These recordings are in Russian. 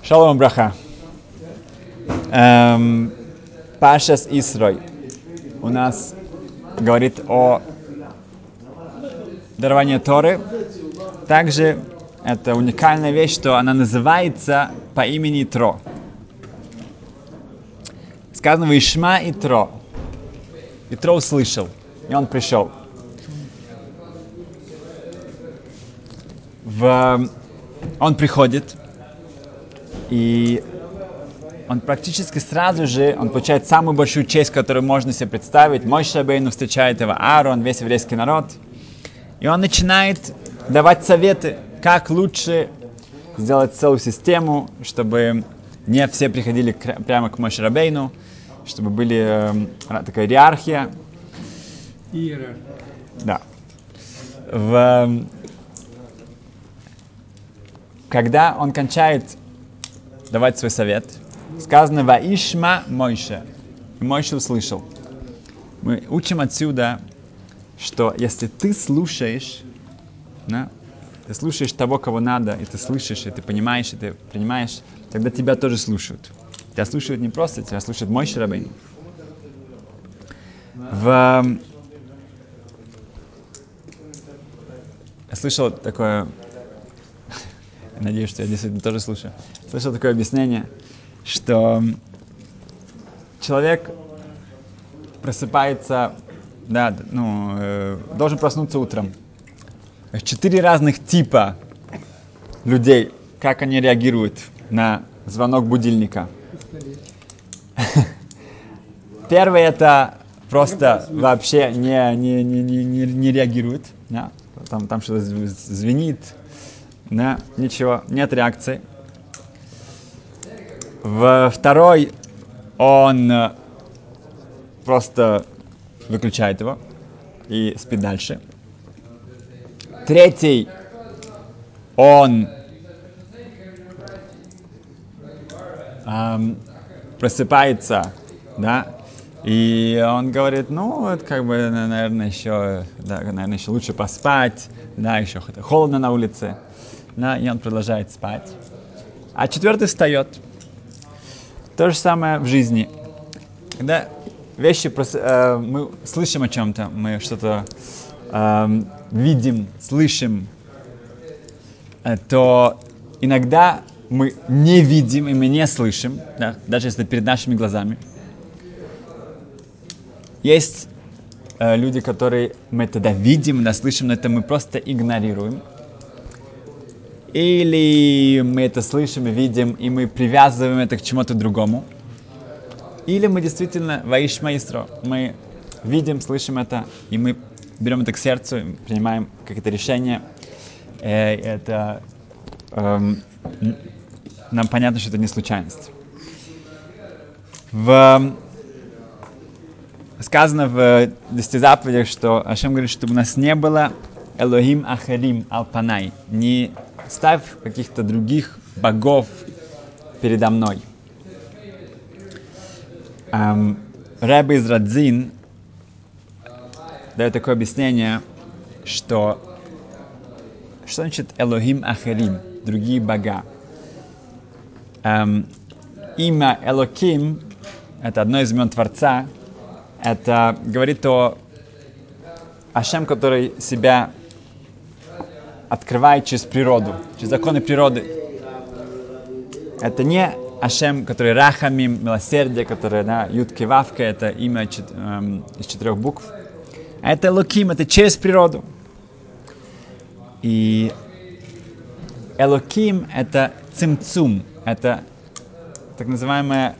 Шалом браха. Эм, Пашас Исрой у нас говорит о даровании Торы. Также это уникальная вещь, что она называется по имени Тро. Сказано Ишма и Тро. И Тро услышал, и он пришел. В... Он приходит, и он практически сразу же, он получает самую большую честь, которую можно себе представить. Мой Шабейну встречает его Аарон, весь еврейский народ. И он начинает давать советы, как лучше сделать целую систему, чтобы не все приходили к, прямо к Мошерабейну, чтобы были э, такая иерархия. Иерархия. Да. В, когда он кончает давать свой совет, сказано «Ваишма Мойше». И Мойше услышал. Мы учим отсюда, что если ты слушаешь, да, ты слушаешь того, кого надо, и ты слышишь, и ты понимаешь, и ты принимаешь, тогда тебя тоже слушают. Тебя слушают не просто, тебя слушают мой Рабейн. В... Я слышал такое, надеюсь, что я действительно тоже слушаю, слышал такое объяснение, что человек просыпается, да, ну, э, должен проснуться утром. Четыре разных типа людей, как они реагируют на звонок будильника. Первый это просто вообще не, не, не, не, не, реагирует. Да? Там, там что-то звенит, да? ничего, нет реакции. В второй он э, просто выключает его и спит дальше. Третий, он эм, просыпается, да, и он говорит, ну, вот как бы, наверное, еще, да, наверное, еще лучше поспать, да, еще холодно на улице, да, и он продолжает спать. А четвертый встает. То же самое в жизни. Когда вещи, э, мы слышим о чем-то, мы что-то э, видим, слышим, э, то иногда мы не видим и мы не слышим, да, даже если перед нашими глазами. Есть э, люди, которые мы тогда видим, да, слышим, но это мы просто игнорируем. Или мы это слышим и видим, и мы привязываем это к чему-то другому. Или мы действительно воиш маэстро. Мы видим, слышим это, и мы берем это к сердцу, принимаем какое-то решение. Э, это эм, нам понятно, что это не случайность. В, сказано в десяти заповедях, что Ашем говорит, чтобы у нас не было Элохим Ахарим Алпанай, не ставь каких-то других богов передо мной. Эм, Рэбе из Радзин дает такое объяснение, что что значит Элохим Ахарим, другие бога? Эм, имя Элоким, это одно из имен Творца, это говорит о Ашем, который себя открывает через природу, через законы природы. Это не Ашем, который Рахамим, милосердие, которое, да, Ютки Вавка, это имя чет, эм, из четырех букв. А это Элоким, это через природу. И Элоким — это цимцум, это так называемое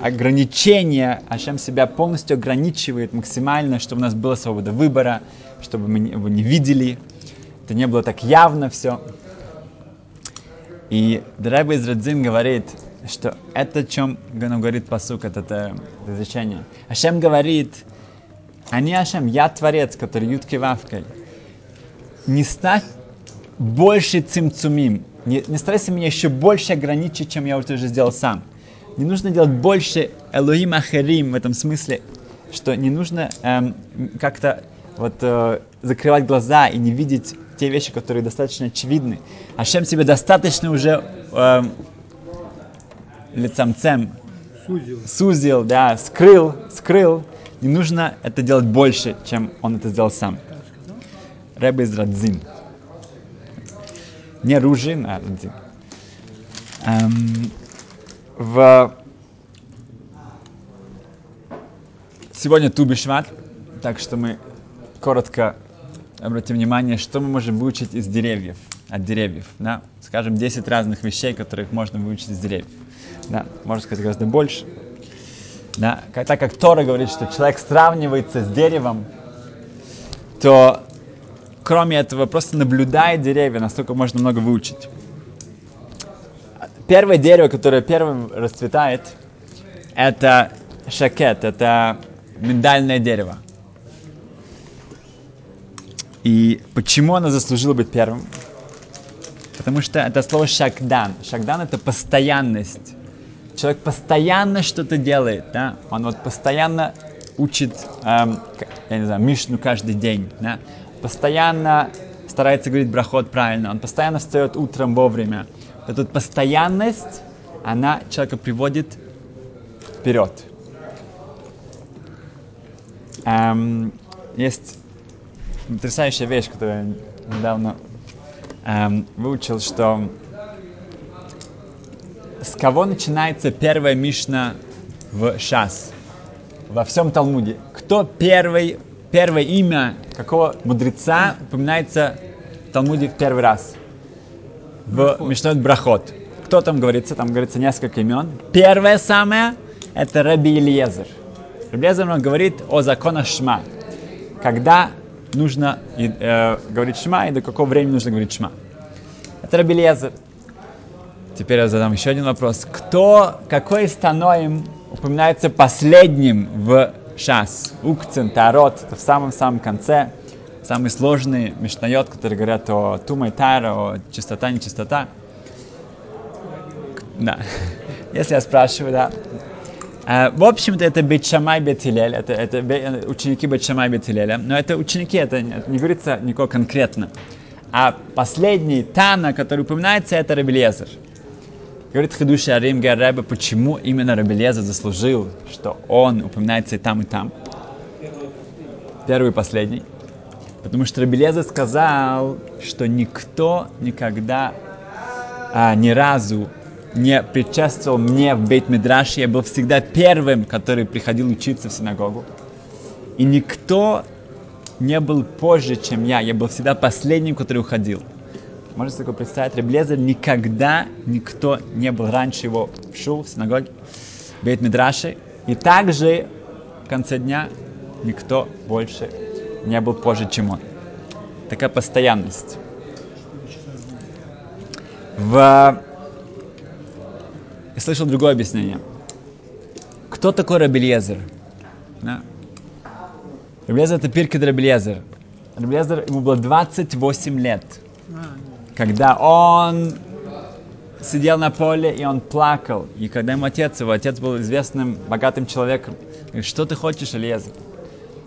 ограничение. Ашем себя полностью ограничивает максимально, чтобы у нас была свобода выбора, чтобы мы его не видели, это не было так явно все. И Драйба из Радзин говорит, что это, о чем нам говорит посук, это, это, это. Ашем говорит, а не Ашем, я Творец, который ютки вавкой. Не ставь больше цимцумим, не, не старайся меня еще больше ограничить, чем я уже сделал сам. Не нужно делать больше Элоим Ахарим в этом смысле, что не нужно эм, как-то вот э, закрывать глаза и не видеть те вещи, которые достаточно очевидны. Ашем себе достаточно уже э, лицамцем Сузил. сузил, да, скрыл, скрыл. Не нужно это делать больше, чем он это сделал сам. Рэбе из Радзин. Не Ружин, а Радзин. Эм, в... Сегодня Тубишмат, так что мы коротко обратим внимание, что мы можем выучить из деревьев, от деревьев. Да? Скажем, 10 разных вещей, которых можно выучить из деревьев. Да? Можно сказать гораздо больше. Да? Так как Тора говорит, что человек сравнивается с деревом, то кроме этого, просто наблюдая деревья, настолько можно много выучить. Первое дерево, которое первым расцветает, это шакет, это миндальное дерево. И почему оно заслужило быть первым? Потому что это слово шакдан. Шакдан это постоянность. Человек постоянно что-то делает, да? Он вот постоянно учит, эм, я не знаю, Мишну каждый день, да? Постоянно старается говорить брахот правильно, он постоянно встает утром вовремя. Эта постоянность, она человека приводит вперед. Эм, есть потрясающая вещь, которую я недавно эм, выучил, что с кого начинается первая Мишна в Шас? Во всем Талмуде. Кто первый, первое имя какого мудреца упоминается в Талмуде в первый раз? В Мишнот Брахот. Кто там говорится? Там говорится несколько имен. Первое самое – это Раби Илиезер. Раби Илиезер он говорит о законах Шма. Когда нужно э, говорить Шма и до какого времени нужно говорить Шма. Это Раби Илиезер. Теперь я задам еще один вопрос. Кто, какой из Таноим упоминается последним в Шас? Укцин, Тарот, это в самом-самом конце. Самые сложные мишнайот, которые говорят о Тума и Тайра, о чистота, нечистота. Да. Если я спрашиваю, да. Э, В общем-то, это Бетшамай Бетилель, это, это ученики Бетшамай Бетилеля, но это ученики, это не, говорится никого конкретно. А последний Тана, который упоминается, это Рабелезер. Говорит Хадуша Арим Гареба, почему именно Рабелезер заслужил, что он упоминается и там, и там. Первый и последний. Потому что Рабелезер сказал, что никто никогда а, ни разу не предшествовал мне в бейт Мидраше. Я был всегда первым, который приходил учиться в синагогу. И никто не был позже, чем я. Я был всегда последним, который уходил. Можете себе представить? Реблезер никогда никто не был раньше его в шул, в синагоге, в бейт Мидраше. И также в конце дня никто больше не был позже, чем он. Такая постоянность. В... Я слышал другое объяснение. Кто такой Рабельезер? Да. Рабельезер это Пиркид Рабельезер. Рабельезер, ему было 28 лет, когда он сидел на поле и он плакал. И когда ему отец, его отец был известным, богатым человеком, говорит, что ты хочешь, Элиезер?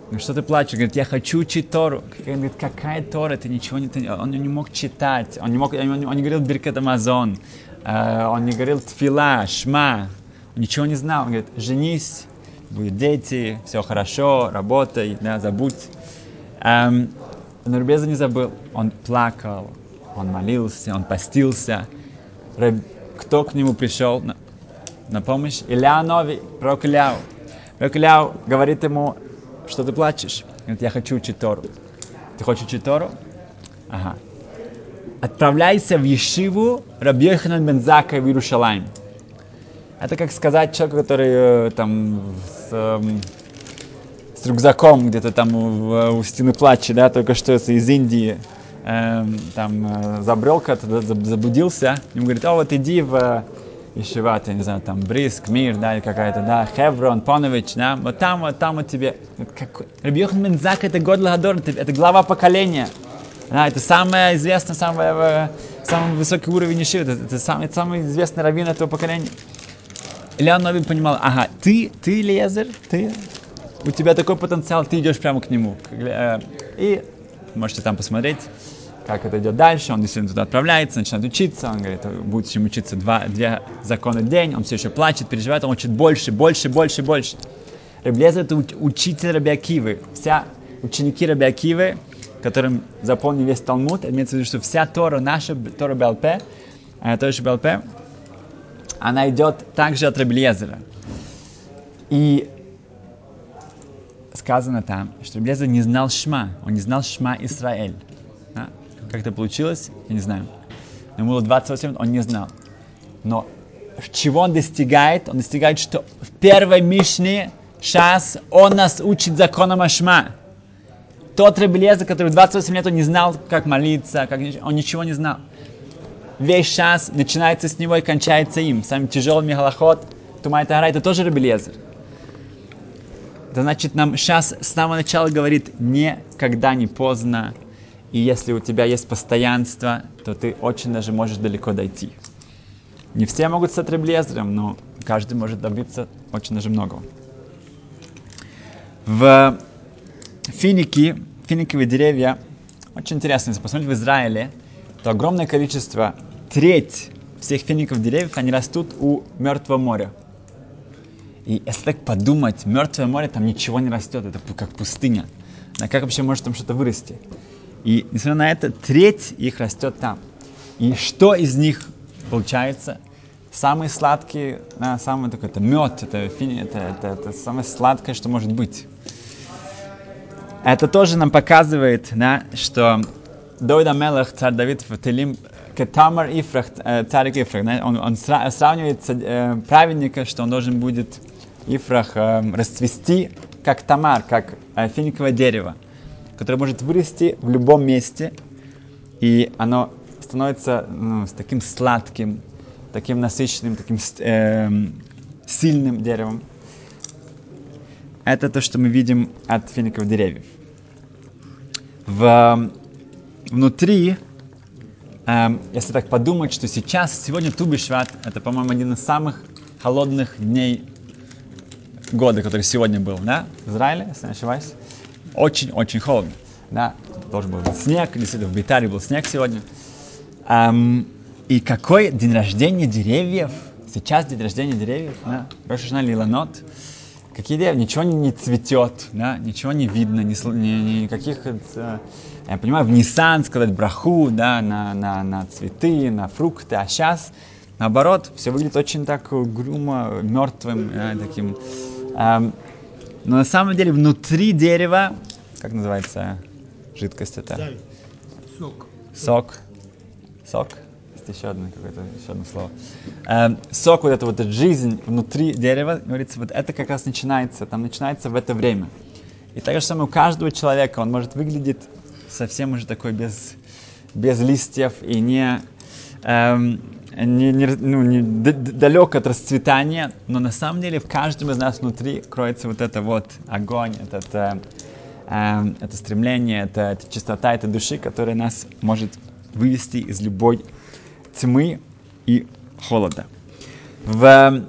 Говорит, что ты плачешь? Говорит, я хочу учить Тору. Он говорит, какая Тора? Ты ничего не... ты- Он не мог читать. Он не, мог, он, не- он не говорил Биркет Амазон. Э, он не говорил Тфила, Шма. Ничего не знал. Он говорит, женись, будет дети, все хорошо, работай, да, забудь. Эм, но Рубеза не забыл. Он плакал, он молился, он постился. Раб- Кто к нему пришел на, на помощь? Илья Нови. Пророк Ильяу говорит ему, что ты плачешь? Говорит, я хочу учить Тору. Ты хочешь учить Тору? Ага. Отправляйся в Ешиву Рабьеханан Бензака в Иерушалайм. Это как сказать человеку, который э, там с, эм, с рюкзаком где-то там у, у стены плача, да, только что из Индии, эм, там э, забрел как-то, заблудился, ему говорит, о, вот иди в Ишиват, я не знаю, там Бриск, Мир, да, или какая-то, да, Хеврон, Понович, да, вот там, вот там вот тебе. Вот какой- Раби Йохан бен Закка это год Лагадор, это глава поколения. Да, это самое известное, самое, э, самый высокий уровень Ишивы, это, это самый, самый известный раввин этого поколения. Илья Новин понимал, ага, ты, ты Лезер, ты, у тебя такой потенциал, ты идешь прямо к нему. Э, И можете там посмотреть. как это идет дальше, он действительно туда отправляется, начинает учиться, он говорит, будет чем учиться два, две законы в день, он все еще плачет, переживает, он учит больше, больше, больше, больше. Раблеза это учитель Рабиакивы. Вся ученики Рабиакивы, которым заполнили весь Талмуд, имеется в виду, что вся Тора, наша Тора БЛП, э, Тора БЛП, она идет также от Раблезера. И сказано там, что Раблезер не знал Шма, он не знал Шма Израиль. Да? Как это получилось, я не знаю. Ему было 28 лет, он не знал. Но чего он достигает? Он достигает, что в первой Мишне сейчас он нас учит законам Ашма. Тот Рабелеза, который 28 лет, он не знал, как молиться, как, он ничего не знал. Весь час начинается с него и кончается им. Самый тяжелый Михалахот, Тумай Тагара, это тоже Рабелезер. Это значит, нам сейчас с самого начала говорит, никогда не поздно, и если у тебя есть постоянство, то ты очень даже можешь далеко дойти. Не все могут стать Реблезером, но каждый может добиться очень даже многого. В финики, финиковые деревья, очень интересно, если посмотреть в Израиле, то огромное количество, треть всех фиников деревьев, они растут у Мертвого моря. И если так подумать, Мертвое море, там ничего не растет, это как пустыня. А как вообще может там что-то вырасти? И, несмотря на это, треть их растет там. И что из них получается? Самый сладкий, да, самый такой, это мед, это, фини, это, это, это самое сладкое, что может быть. Это тоже нам показывает, да, что Дойда Мелах, царь Давид в Телим, Кетамар Ифрах, э, царь Ифрах, да, он, он сравнивает э, праведника, что он должен будет Ифрах э, расцвести, как тамар, как э, финиковое дерево которое может вырасти в любом месте, и оно становится ну, с таким сладким, таким насыщенным, таким э, сильным деревом. Это то, что мы видим от финиковых деревьев. В, внутри, э, если так подумать, что сейчас, сегодня Тубишват, это, по-моему, один из самых холодных дней года, который сегодня был, да, в Израиле, если не ошибаюсь очень-очень холодно. Да, должен был быть снег, действительно, в Битаре был снег сегодня. Um, и какой день рождения деревьев? Сейчас день рождения деревьев, да? Рошашна Лиланот. Какие деревья? Ничего не, не цветет, да? ничего не видно, ни, ни, никаких... Uh, я понимаю, в Ниссан сказать браху, да, на, на, на цветы, на фрукты, а сейчас, наоборот, все выглядит очень так грумо, мертвым, да, таким... Um, но на самом деле внутри дерева, как называется жидкость это? Сок. Сок. Сок. Есть еще одно какое-то еще одно слово. Эм, сок, вот это вот жизнь внутри дерева, говорится, вот это как раз начинается, там начинается в это время. И так же самое у каждого человека, он может выглядеть совсем уже такой без, без листьев и не, эм, не, не, ну, не далек от расцветания, но на самом деле в каждом из нас внутри кроется вот это вот огонь, этот, э, э, это стремление, это, это чистота этой души, которая нас может вывести из любой тьмы и холода. В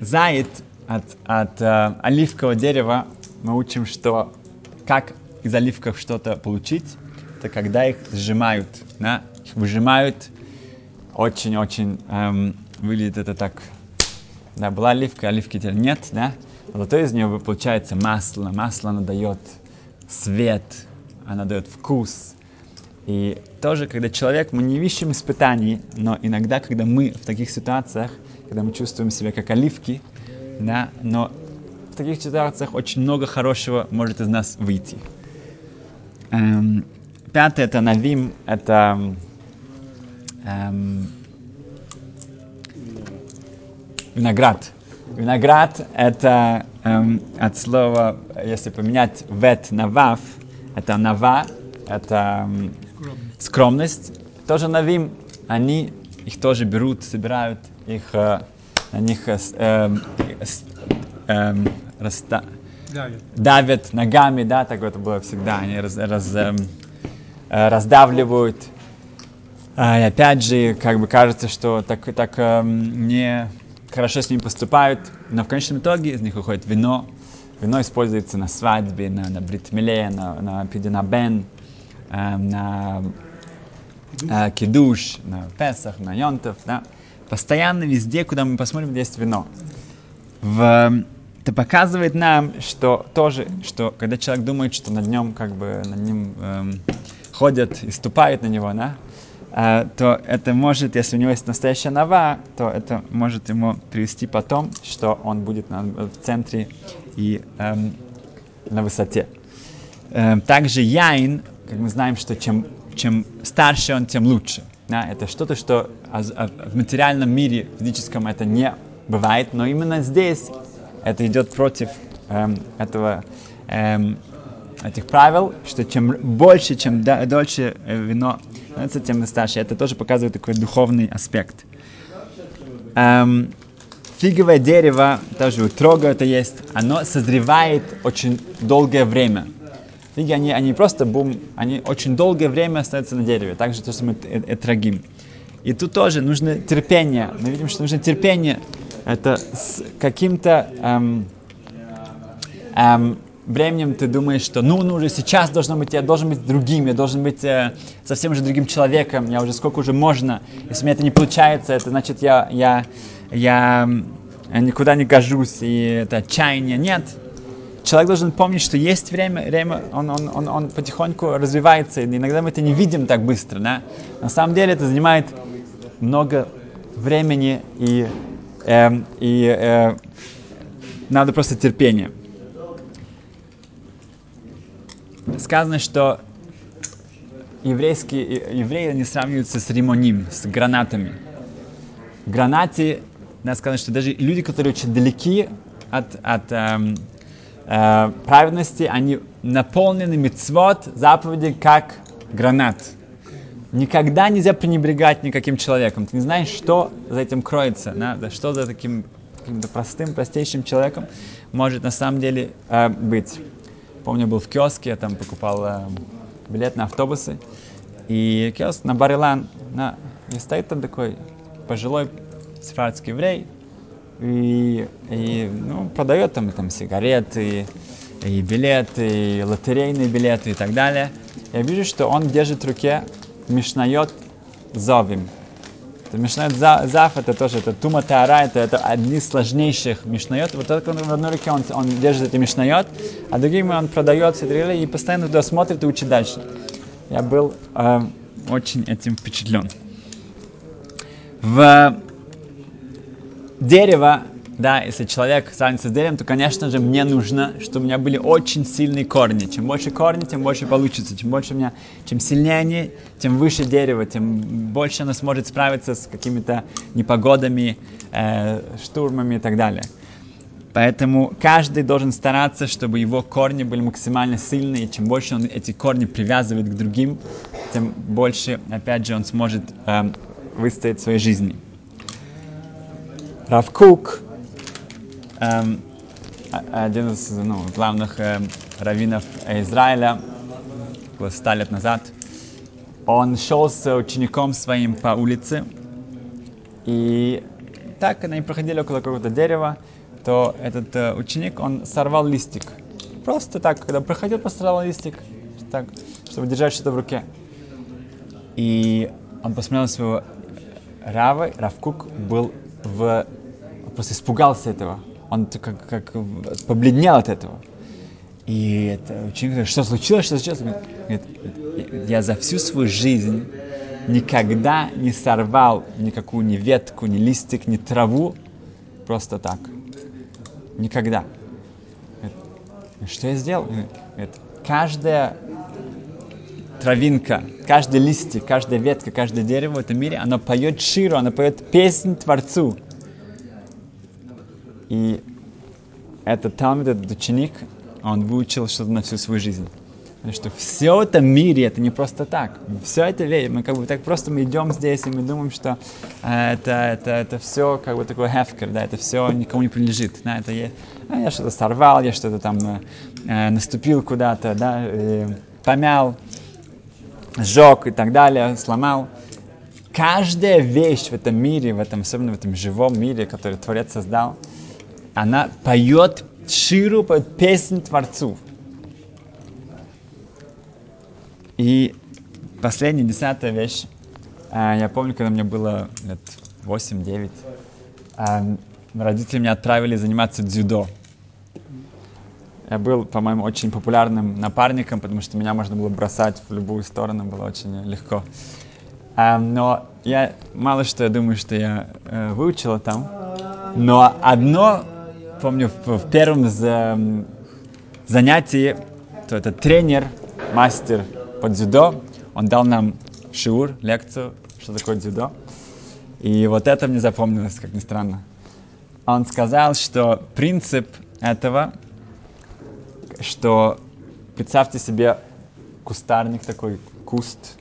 заяд от, от э, оливкового дерева мы учим, что как из оливков что-то получить, это когда их сжимают, да? выжимают очень-очень эм, выглядит это так. Да, была оливка, оливки теперь нет, да? Зато из нее получается масло. Масло оно дает свет, оно дает вкус. И тоже, когда человек, мы не ищем испытаний, но иногда, когда мы в таких ситуациях, когда мы чувствуем себя как оливки, да, но в таких ситуациях очень много хорошего может из нас выйти. Эм, пятое это Навим, это эм, виноград. Виноград это эм, от слова, если поменять вет на вав, это нава, это эм, скромность. Тоже навим, они их тоже берут, собирают, их, э, на них э, э, э, раста, давят. давят ногами, да, так это было всегда, они раз, раз, э, раздавливают, а, и опять же, как бы кажется, что так, так эм, не хорошо с ними поступают, но в конечном итоге из них уходит вино. Вино используется на свадьбе, на, на бритмеле, на, на пидинабен. э, на э, кидуш, на Песах, на Йонтов, да. Постоянно везде, куда мы посмотрим, есть вино. В, это показывает нам, что тоже, что когда человек думает, что над нем как бы над ним эм, ходят и ступают на него, да, э, то это может, если у него есть настоящая нова, то это может ему привести потом, что он будет на, в центре и эм, на высоте. Эм, также яин, как мы знаем, что чем, чем старше он, тем лучше. Да, это что-то, что в материальном мире физическом это не бывает, но именно здесь это идет против эм, этого, эм, этих правил, что чем больше, чем дольше э, вино тем старше. Это тоже показывает такой духовный аспект. Эм, фиговое дерево, тоже у трога это есть, оно созревает очень долгое время. Фиги, они, они просто бум, они очень долгое время остаются на дереве. Также то, что мы этрагим. И тут тоже нужно терпение. Мы видим, что нужно терпение. Это с каким-то эм, эм, временем ты думаешь, что ну, ну уже сейчас должно быть, я должен быть другим, я должен быть э, совсем уже другим человеком, я уже сколько уже можно. Если у меня это не получается, это значит я, я, я, я никуда не гожусь, и это отчаяние. Нет, человек должен помнить, что есть время, время он, он, он, он потихоньку развивается, и иногда мы это не видим так быстро, да? На самом деле это занимает много времени, и, э, и э, надо просто терпение. Сказано, что еврейские, евреи они сравниваются с римоним, с гранатами. Гранаты, надо сказать, что даже люди, которые очень далеки от, от эм, э, праведности, они наполнены мецвод, заповеди, как гранат. Никогда нельзя пренебрегать никаким человеком. Ты не знаешь, что за этим кроется, да? что за таким каким-то простым, простейшим человеком может на самом деле э, быть. Помню, был в киоске, я там покупал э, билет на автобусы, и киоск на Барилан, на, и стоит там такой пожилой сефардский еврей, и, и ну, продает там, там сигареты, и, билеты, и лотерейные билеты и так далее. Я вижу, что он держит в руке Мишнайот Зовим. Это Мишнайот Зав, это тоже, это Тума Таара, это, это одни из сложнейших Мишнайот. Вот только в одной руке он, он держит эти Мишнайот, а другими он продает все и постоянно туда смотрит и учит дальше. Я был э, очень этим впечатлен. В дерево, да, если человек сравнится деревом, то, конечно же, мне нужно, чтобы у меня были очень сильные корни. Чем больше корни, тем больше получится. Чем больше у меня, чем сильнее они, тем выше дерево, тем больше оно сможет справиться с какими-то непогодами, э, штурмами и так далее. Поэтому каждый должен стараться, чтобы его корни были максимально сильные. И чем больше он эти корни привязывает к другим, тем больше, опять же, он сможет э, выстоять в своей жизни. Равкук, эм, один из ну, главных эм, раввинов Израиля, около ста лет назад, он шел с учеником своим по улице, и так, когда они проходили около какого-то дерева, то этот э, ученик, он сорвал листик. Просто так, когда проходил, просто сорвал листик, так, чтобы держать что-то в руке. И он посмотрел на своего Рава, Равкук был в просто испугался этого. Он как, как побледнел от этого. И это ученик говорит, что случилось, что случилось? Говорит, я за всю свою жизнь никогда не сорвал никакую ни ветку, ни листик, ни траву просто так. Никогда. Говорит, что я сделал? Говорит, каждая травинка, каждый листик, каждая ветка, каждое дерево в этом мире, оно поет ширу, оно поет песнь Творцу. И этот Талмит, этот ученик, он выучил что-то на всю свою жизнь. Потому что все в этом мире это не просто так. Все это мы как бы так просто мы идем здесь и мы думаем, что э, это, это, это все как бы такой хефкер, да, это все никому не принадлежит. Да, это я, а я что-то сорвал, я что-то там э, э наступил куда-то, да, помял, сжег и так далее, сломал. Каждая вещь в этом мире, в этом, особенно в этом живом мире, который Творец создал, она поет ширу, поет песнь Творцу. И последняя, десятая вещь. А, я помню, когда мне было лет 8-9, а, родители меня отправили заниматься дзюдо. Я был, по-моему, очень популярным напарником, потому что меня можно было бросать в любую сторону, было очень легко. А, но я мало что я думаю, что я э, выучила там. Но одно, помню, в, в первом за, занятии, то это тренер, мастер по дзюдо, он дал нам шиур, лекцию, что такое дзюдо. И вот это мне запомнилось, как ни странно. Он сказал, что принцип этого что представьте себе кустарник такой, куст,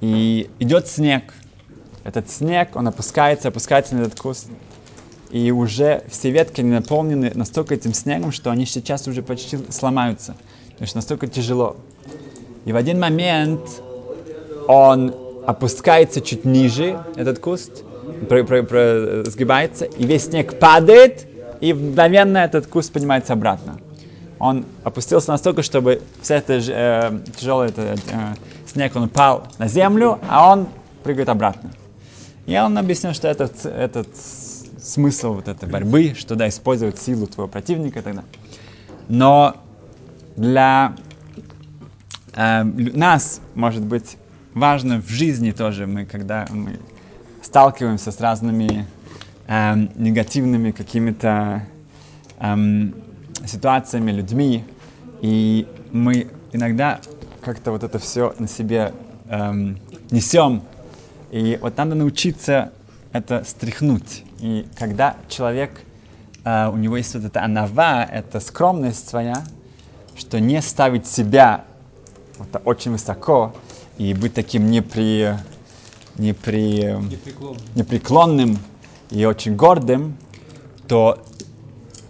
и идет снег. Этот снег, он опускается, опускается на этот куст, и уже все ветки не наполнены настолько этим снегом, что они сейчас уже почти сломаются, потому что настолько тяжело. И в один момент он опускается чуть ниже, этот куст, про, про, про, сгибается, и весь снег падает, и мгновенно этот куст поднимается обратно он опустился настолько, чтобы вся эта э, тяжелый э, снег, он упал на землю, а он прыгает обратно. И он объяснил, что это этот смысл вот этой борьбы, что да, использовать силу твоего противника и так далее. Но для э, нас, может быть, важно в жизни тоже, мы, когда мы сталкиваемся с разными э, негативными какими-то эм, ситуациями, людьми, и мы иногда как-то вот это все на себе эм, несем. И вот надо научиться это стряхнуть. И когда человек, э, у него есть вот эта анава, это скромность своя, что не ставить себя вот, очень высоко и быть таким непри, непри, непреклонным. непреклонным и очень гордым, то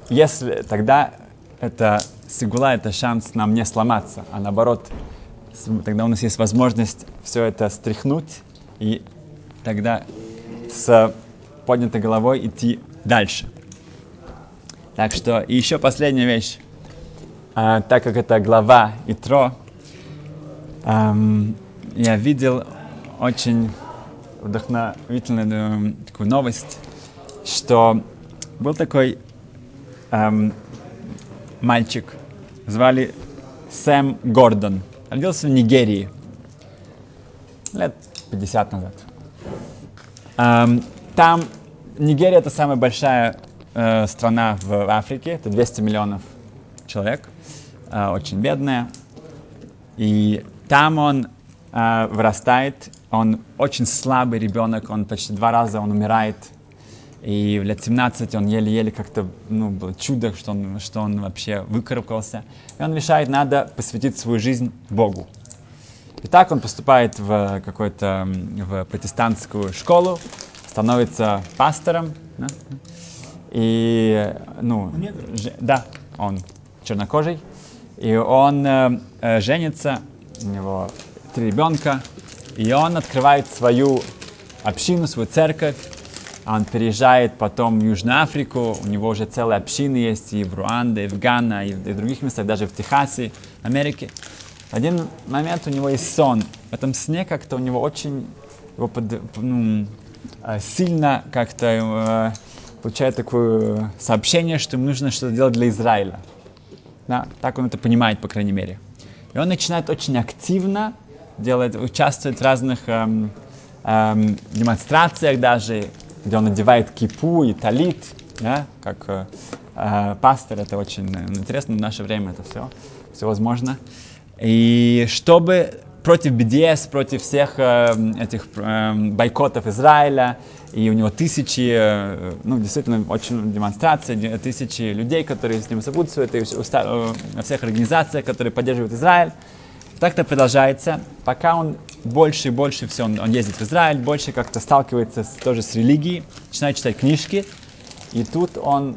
если тогда это сигула, это шанс нам не сломаться, а наоборот, тогда у нас есть возможность все это стряхнуть и тогда с поднятой головой идти дальше. Так что, и еще последняя вещь. А, так как это глава Итро, эм, я видел очень вдохновительную такую новость, что был такой эм, мальчик, звали Сэм Гордон. Родился в Нигерии. Лет 50 назад. Эм, там Нигерия это самая большая э, страна в Африке, это 200 миллионов человек, э, очень бедная. И там он э, вырастает, он очень слабый ребенок, он почти два раза он умирает и в лет 17 он еле-еле как-то, ну, было чудо, что он, что он вообще выкарабкался. И он решает, надо посвятить свою жизнь Богу. И так он поступает в какую-то в протестантскую школу, становится пастором. Да? И, ну, ж, да, он чернокожий. И он э, э, женится, у него три ребенка, и он открывает свою общину, свою церковь, он переезжает потом в Южную Африку, у него уже целые общины есть и в Руанде, и в Гана, и в, и в других местах, даже в Техасе, Америке. В один момент у него есть сон. В этом сне как-то у него очень его под, ну, э, сильно как-то э, получает такое сообщение, что ему нужно что-то делать для Израиля. Да? Так он это понимает, по крайней мере. И он начинает очень активно делать, участвовать в разных эм, эм, демонстрациях даже, где он надевает кипу и талит, да, как э, э, пастор, это очень интересно в наше время, это все, все возможно. И чтобы против BDS, против всех э, этих э, бойкотов Израиля, и у него тысячи, э, ну, действительно, очень демонстрации, тысячи людей, которые с ним сопутствуют, и э, во всех организациях, которые поддерживают Израиль. Так-то продолжается, пока он больше и больше все, он, он ездит в Израиль, больше как-то сталкивается с, тоже с религией, начинает читать книжки, и тут он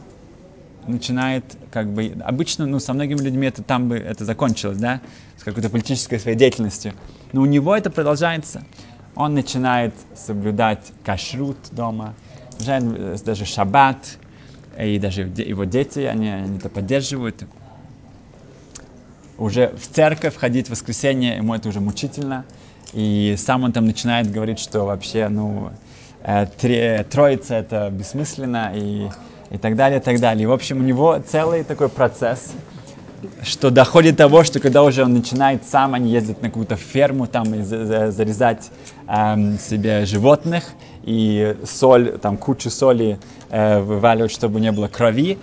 начинает, как бы, обычно, ну, со многими людьми это там бы это закончилось, да, с какой-то политической своей деятельностью, но у него это продолжается. Он начинает соблюдать кашрут дома, э, даже шаббат, и даже его дети, они, они это поддерживают. Уже в церковь ходить в воскресенье, ему это уже мучительно. И сам он там начинает говорить, что вообще, ну, э, троица это бессмысленно и, и так далее, и так далее. И, в общем, у него целый такой процесс, что доходит до того, что когда уже он начинает сам, они ездят на какую-то ферму там и за- за- зарезать эм, себе животных, и соль, там кучу соли э, вываливать, чтобы не было крови.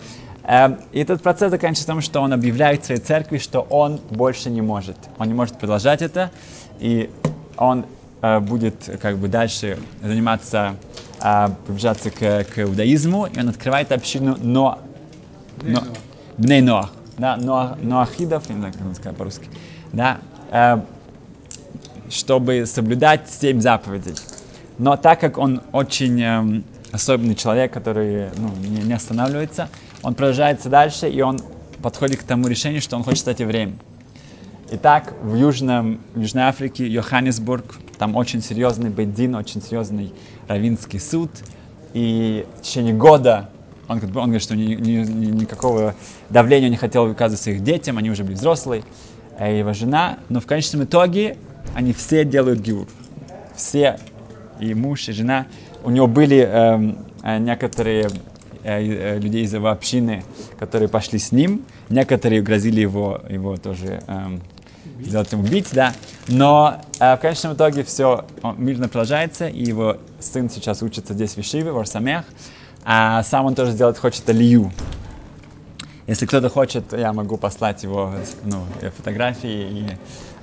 Эм, и этот процесс заканчивается тем, что он объявляет своей церкви, что он больше не может. Он не может продолжать это, и он э, будет как бы дальше заниматься, э, приближаться к, к иудаизму, и он открывает общину Но, но, Бней Ноах, да, Ноах, Ноахидов, не знаю, как это сказать по-русски, да, э, чтобы соблюдать семь заповедей. Но так как он очень эм, особенный человек, который ну, не, не останавливается, он продолжается дальше, и он подходит к тому решению, что он хочет стать евреем. Итак, в, Южном, в Южной Африке, Йоханнесбург, там очень серьезный бейдин, очень серьезный равинский суд. И в течение года он, он говорит, что ни- ни- ни- никакого давления не хотел выказывать своих детям, они уже были взрослые, э, его жена. Но в конечном итоге они все делают гиур. Все, и муж, и жена. У него были эм, э, некоторые э, э, людей из его общины, которые пошли с ним. Некоторые грозили его, его тоже эм, сделать ему убить, да. Но э, в конечном итоге все мирно продолжается, и его сын сейчас учится здесь в Ишиве, в Орсамех, а сам он тоже сделать хочет алию. Если кто-то хочет, я могу послать его ну, э, фотографии и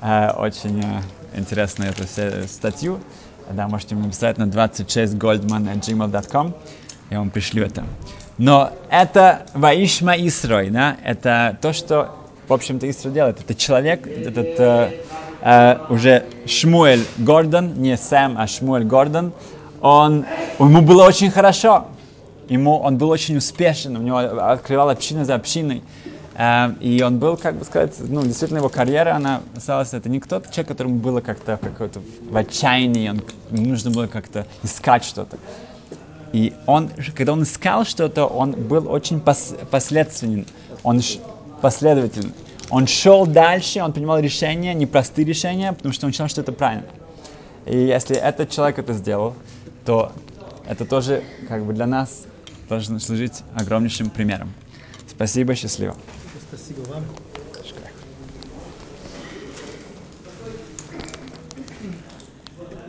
э, очень э, интересную эту статью. Да, можете мне написать на 26goldman.gmail.com, я вам пришлю это. Но это Ваишма Исрой, да, это то, что, в общем-то, Исрой делает. Это человек, этот э, э, уже Шмуэль Гордон, не Сэм, а Шмуэль Гордон, он, ему было очень хорошо, ему он был очень успешен, у него открывал община за общиной. Э, И он был, как бы сказать, ну, действительно, его карьера, она осталась, это не кто-то человек, которому было как-то какое-то в отчаянии, он, нужно было как-то искать что-то. И он, когда он искал что-то, он был очень пос- последственен, он последователен. Он шел дальше, он принимал решения, непростые решения, потому что он считал, что это правильно. И если этот человек это сделал, то это тоже как бы для нас должно служить огромнейшим примером. Спасибо, счастливо. Спасибо вам.